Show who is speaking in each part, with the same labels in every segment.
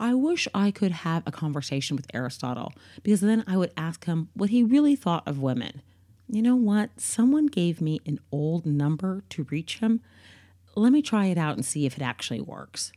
Speaker 1: I wish I could have a conversation with Aristotle because then I would ask him what he really thought of women. You know what? Someone gave me an old number to reach him. Let me try it out and see if it actually works.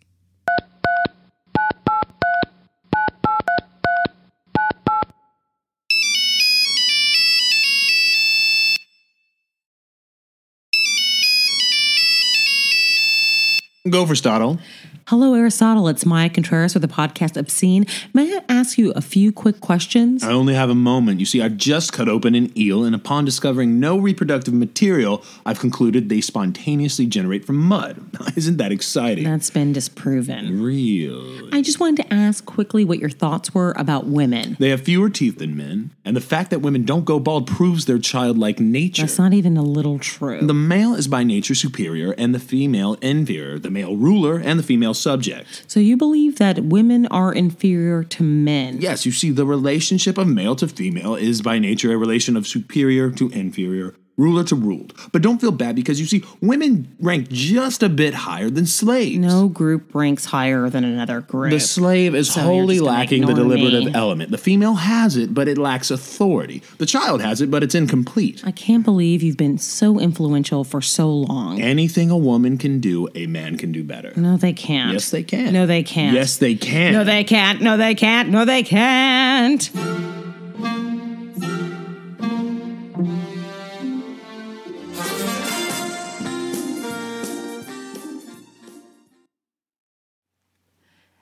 Speaker 2: Go for Stoddle.
Speaker 1: Hello, Aristotle. It's Maya Contreras with the podcast Obscene. May I ask you a few quick questions?
Speaker 2: I only have a moment. You see, I've just cut open an eel, and upon discovering no reproductive material, I've concluded they spontaneously generate from mud. Isn't that exciting?
Speaker 1: That's been disproven.
Speaker 2: Real.
Speaker 1: I just wanted to ask quickly what your thoughts were about women.
Speaker 2: They have fewer teeth than men, and the fact that women don't go bald proves their childlike nature.
Speaker 1: That's not even a little true.
Speaker 2: The male is by nature superior, and the female inferior. The male ruler and the female subject.
Speaker 1: so you believe that women are inferior to men?
Speaker 2: Yes, you see, the relationship of male to female is by nature a relation of superior to inferior, ruler to ruled. But don't feel bad because you see, women rank just a bit higher than slaves.
Speaker 1: No group ranks higher than another group.
Speaker 2: The slave is
Speaker 1: you're
Speaker 2: wholly lacking the deliberative
Speaker 1: me.
Speaker 2: element. The female has it, but it lacks authority. The child has it, but it's incomplete.
Speaker 1: I can't believe you've been so influential for so long.
Speaker 2: Anything a woman can do, a man can do better.
Speaker 1: No, they can't.
Speaker 2: Yes, they can.
Speaker 1: No, they can't.
Speaker 2: Yes, they can.
Speaker 1: No, they can't. No, they can't. No, they can't.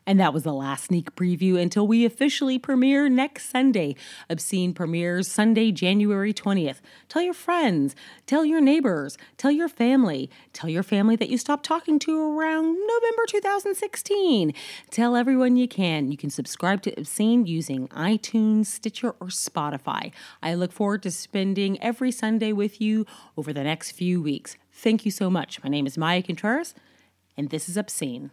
Speaker 1: And that was the last sneak preview until we officially premiere next Sunday. Obscene premieres Sunday, January 20th. Tell your friends, tell your neighbors, tell your family, tell your family that you stopped talking to around November 2016. Tell everyone you can. You can subscribe to Obscene using iTunes, Stitcher, or Spotify. I look forward to spending every Sunday with you over the next few weeks. Thank you so much. My name is Maya Contreras, and this is Obscene.